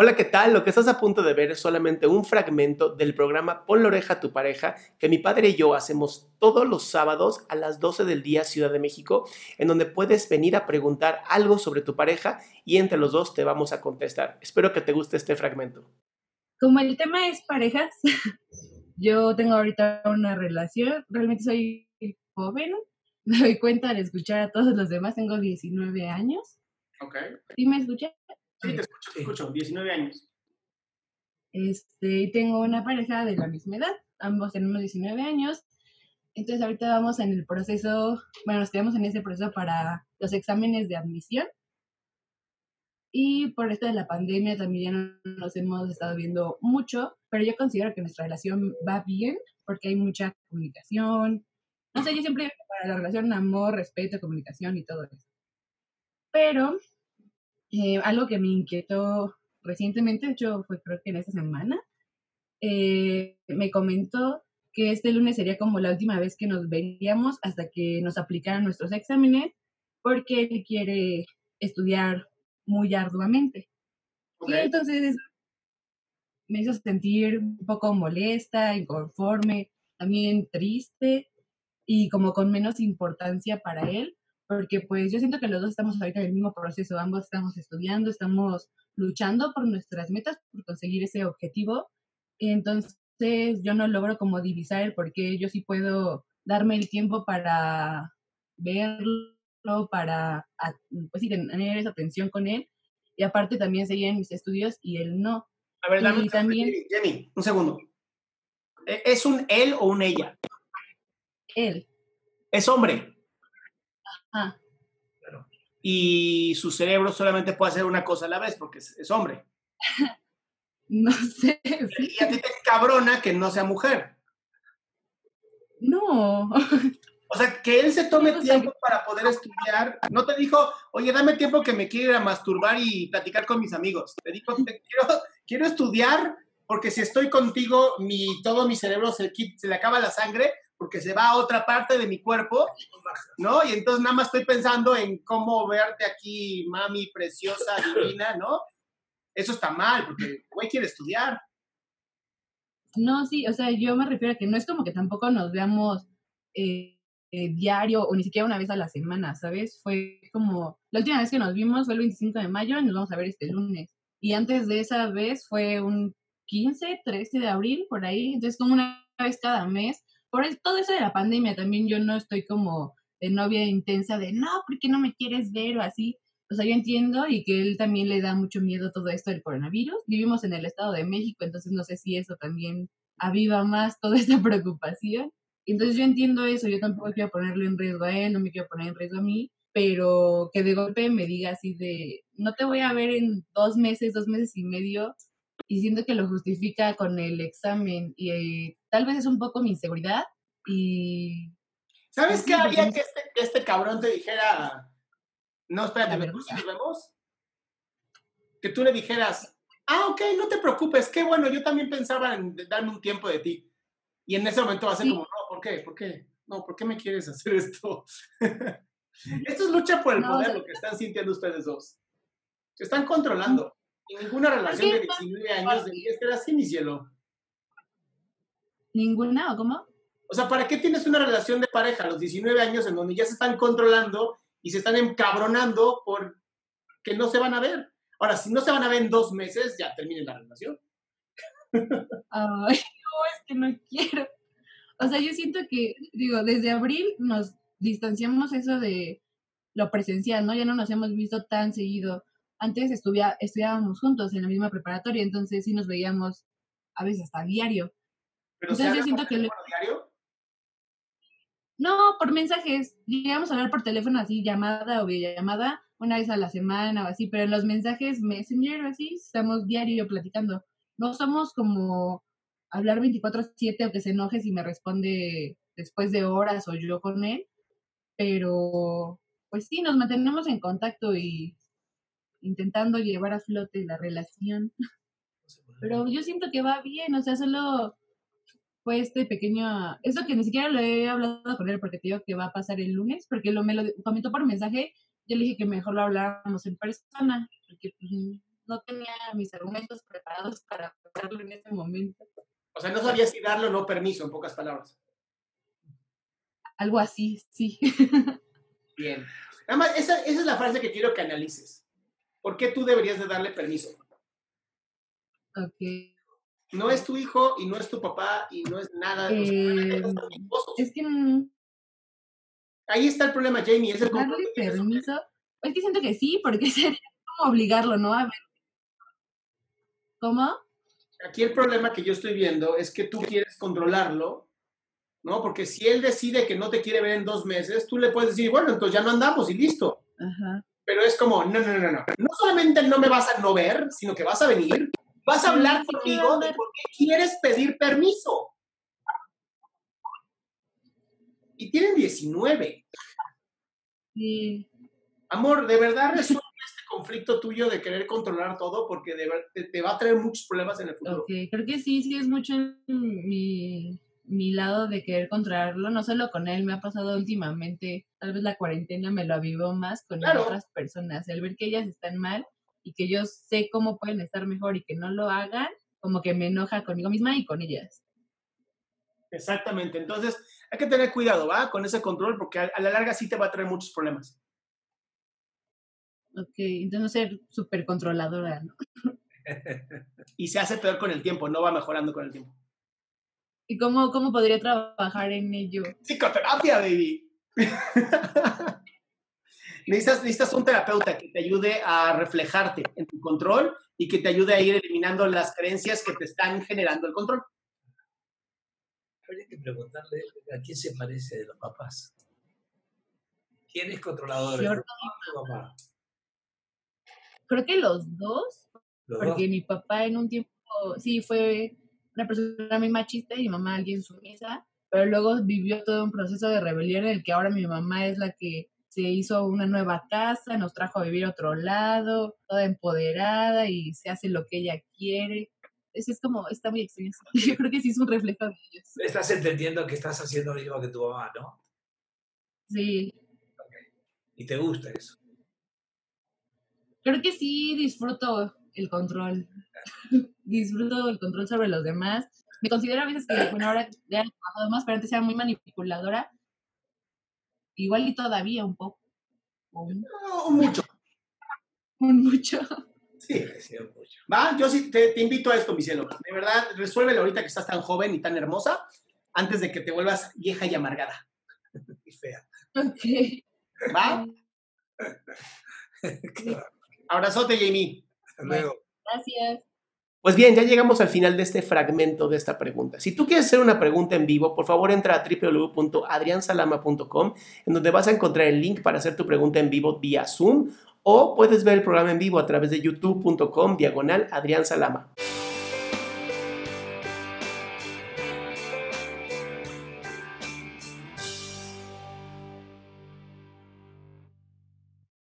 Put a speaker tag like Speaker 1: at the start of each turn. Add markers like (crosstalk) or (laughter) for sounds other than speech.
Speaker 1: Hola, ¿qué tal? Lo que estás a punto de ver es solamente un fragmento del programa Pon la oreja a tu pareja que mi padre y yo hacemos todos los sábados a las 12 del día Ciudad de México, en donde puedes venir a preguntar algo sobre tu pareja y entre los dos te vamos a contestar. Espero que te guste este fragmento.
Speaker 2: Como el tema es parejas, (laughs) yo tengo ahorita una relación, realmente soy joven, me doy cuenta al escuchar a todos los demás, tengo 19 años.
Speaker 3: Ok.
Speaker 2: ¿Sí me escuchas?
Speaker 3: Sí, te escucho, te escucho. 19 años.
Speaker 2: Este, y tengo una pareja de la misma edad, ambos tenemos 19 años. Entonces ahorita vamos en el proceso, bueno, nos quedamos en ese proceso para los exámenes de admisión. Y por esto de la pandemia también ya nos hemos estado viendo mucho, pero yo considero que nuestra relación va bien porque hay mucha comunicación. No sé, yo siempre para la relación amor, respeto, comunicación y todo eso. Pero eh, algo que me inquietó recientemente, de hecho fue creo que en esta semana, eh, me comentó que este lunes sería como la última vez que nos veríamos hasta que nos aplicaran nuestros exámenes, porque él quiere estudiar muy arduamente. Y entonces me hizo sentir un poco molesta, inconforme, también triste y como con menos importancia para él, porque pues yo siento que los dos estamos ahorita en el mismo proceso, ambos estamos estudiando, estamos luchando por nuestras metas, por conseguir ese objetivo. Entonces yo no logro como divisar el por qué yo sí puedo darme el tiempo para verlo, para pues sí, tener esa atención con él. Y aparte también seguir en mis estudios y él no.
Speaker 3: A ver, dame un también... Jenny, un segundo. ¿E-, ¿Es un él o un ella?
Speaker 2: Él.
Speaker 3: ¿Es hombre?
Speaker 2: Ah.
Speaker 3: Y su cerebro solamente puede hacer una cosa a la vez porque es, hombre. (laughs)
Speaker 2: no sé.
Speaker 3: Y a ti te cabrona que no sea mujer.
Speaker 2: No.
Speaker 3: O sea, que él se tome tiempo para poder estudiar. No te dijo, oye, dame tiempo que me quiero ir a masturbar y platicar con mis amigos. Te dijo, (laughs) quiero, quiero estudiar porque si estoy contigo, mi, todo mi cerebro se, se le acaba la sangre porque se va a otra parte de mi cuerpo, ¿no? Y entonces nada más estoy pensando en cómo verte aquí, mami preciosa, (laughs) divina, ¿no? Eso está mal, porque el güey quiere estudiar.
Speaker 2: No, sí, o sea, yo me refiero a que no es como que tampoco nos veamos eh, eh, diario o ni siquiera una vez a la semana, ¿sabes? Fue como, la última vez que nos vimos fue el 25 de mayo y nos vamos a ver este lunes. Y antes de esa vez fue un 15, 13 de abril, por ahí. Entonces, como una vez cada mes por todo eso de la pandemia también yo no estoy como de novia intensa de no, ¿por qué no me quieres ver o así? O sea, yo entiendo y que él también le da mucho miedo todo esto del coronavirus. Vivimos en el Estado de México, entonces no sé si eso también aviva más toda (laughs) esta preocupación. Entonces yo entiendo eso, yo tampoco quiero ponerlo en riesgo a él, no me quiero poner en riesgo a mí, pero que de golpe me diga así de, no te voy a ver en dos meses, dos meses y medio, y siento que lo justifica con el examen y eh, tal vez es un poco mi inseguridad y...
Speaker 3: ¿Sabes qué haría que este, este, cabrón te dijera, no, espérate, ¿nos vemos? Que tú le dijeras, ah, ok, no te preocupes, qué bueno, yo también pensaba en darme un tiempo de ti. Y en ese momento va a ser como, no, ¿por qué? ¿Por qué? No, ¿por qué me quieres hacer esto? (laughs) esto es lucha por el poder, lo que están sintiendo ustedes dos. Se están controlando. Y ninguna relación de 19 años debería estar así, mi cielo.
Speaker 2: ¿Ninguna o cómo?
Speaker 3: O sea, ¿para qué tienes una relación de pareja a los 19 años en donde ya se están controlando y se están encabronando por que no se van a ver? Ahora, si no se van a ver en dos meses, ya termine la relación.
Speaker 2: Ay, (laughs) no, es que no quiero. O sea, yo siento que, digo, desde abril nos distanciamos eso de lo presencial, ¿no? Ya no nos hemos visto tan seguido antes estudiábamos juntos en la misma preparatoria, entonces sí nos veíamos a veces hasta diario.
Speaker 3: ¿Pero entonces yo siento que diario?
Speaker 2: No, por mensajes. Llegamos a hablar por teléfono así, llamada o videollamada, una vez a la semana o así, pero en los mensajes Messenger así, estamos diario platicando. No somos como hablar 24/7 o que se enoje si me responde después de horas o yo con él, pero pues sí, nos mantenemos en contacto y intentando llevar a flote la relación. (laughs) Pero yo siento que va bien, o sea, solo fue este pequeño, eso que ni siquiera lo he hablado con él porque te digo que va a pasar el lunes, porque lo, me lo comentó por mensaje, yo le dije que mejor lo habláramos en persona, porque pues, no tenía mis argumentos preparados para darlo en ese momento.
Speaker 3: O sea, no sabía si darle o no permiso, en pocas palabras.
Speaker 2: Algo así, sí.
Speaker 3: Bien. Nada más, esa, esa es la frase que quiero que analices. ¿Por qué tú deberías de darle permiso?
Speaker 2: Ok.
Speaker 3: No es tu hijo y no es tu papá y no es nada. o sea,
Speaker 2: Eh,
Speaker 3: esposos.
Speaker 2: es que
Speaker 3: Ahí está el problema, Jamie. Es el
Speaker 2: darle permiso. Es que siento que sí, porque (laughs) sería como obligarlo, ¿no? A ver. ¿Cómo?
Speaker 3: Aquí el problema que yo estoy viendo es que tú quieres controlarlo, ¿no? Porque si él decide que no te quiere ver en dos meses, tú le puedes decir, bueno, entonces ya no andamos y listo.
Speaker 2: Ajá.
Speaker 3: Pero es como, no, no, no, no. No solamente no me vas a no ver, sino que vas a venir, vas a hablar conmigo de por qué quieres pedir permiso. Y tienen 19.
Speaker 2: Sí.
Speaker 3: Amor, de verdad resuelve este conflicto tuyo de querer controlar todo porque de te, te va a traer muchos problemas en el futuro.
Speaker 2: Creo que sí, sí es mucho en mi, mi lado de querer controlarlo, no solo con él, me ha pasado últimamente, tal vez la cuarentena me lo avivó más con
Speaker 3: Claro.
Speaker 2: otras personas, el ver que ellas están mal y que yo sé cómo pueden estar mejor y que no lo hagan, como que me enoja conmigo misma y con ellas.
Speaker 3: Exactamente. Entonces, hay que tener cuidado, ¿va? Con ese control porque a, a la larga sí te va a traer muchos problemas.
Speaker 2: Ok, entonces ser súper controladora, ¿no? (laughs)
Speaker 3: Y se hace peor con el tiempo, no va mejorando con el tiempo.
Speaker 2: ¿Y cómo, cómo podría trabajar en ello?
Speaker 3: Psicoterapia, baby. (laughs) necesitas, necesitas un terapeuta que te ayude a reflejarte en tu control y que te ayude a ir eliminando las creencias que te están generando el control.
Speaker 4: Habría que preguntarle a quién se parece de los papás. ¿Quién es controlador?
Speaker 2: Creo que los dos,
Speaker 4: Los
Speaker 2: porque
Speaker 4: dos.
Speaker 2: mi papá en un tiempo, sí, fue una persona muy machista y mi mamá alguien sumisa, pero luego vivió todo un proceso de rebelión en el que ahora mi mamá es la que se hizo una nueva casa, nos trajo a vivir a otro lado, toda empoderada y se hace lo que ella quiere. Eso es como, está muy extraño. (laughs) Yo creo que sí es un reflejo de ellos.
Speaker 4: Estás entendiendo que estás haciendo lo mismo que tu mamá, ¿no?
Speaker 2: Sí,
Speaker 4: Y te gusta eso.
Speaker 2: creo que sí disfruto el control. (laughs) disfruto el control sobre los demás. Me considero a veces que, bueno, ahora ya he trabajado más, pero antes era muy manipuladora. Igual y todavía un poco. o Un,
Speaker 3: No, mucho. (laughs)
Speaker 2: un mucho.
Speaker 3: Sí.
Speaker 4: Te deseo mucho.
Speaker 3: Va, yo sí te, te invito a esto, mi cielo. De verdad, resuélvelo ahorita que estás tan joven y tan hermosa, antes de que te vuelvas vieja y amargada. (laughs)
Speaker 4: Y fea.
Speaker 2: Ok.
Speaker 3: ¿Va? (laughs) Abrazote, Jamie.
Speaker 4: Hasta luego.
Speaker 2: Gracias.
Speaker 1: Pues bien, ya llegamos al final de este fragmento de esta pregunta. Si tú quieres hacer una pregunta en vivo, por favor entra a www.adriansalama.com, en donde vas a encontrar el link para hacer tu pregunta en vivo vía Zoom, o puedes ver el programa en vivo a través de youtube.com diagonal Adrián Salama.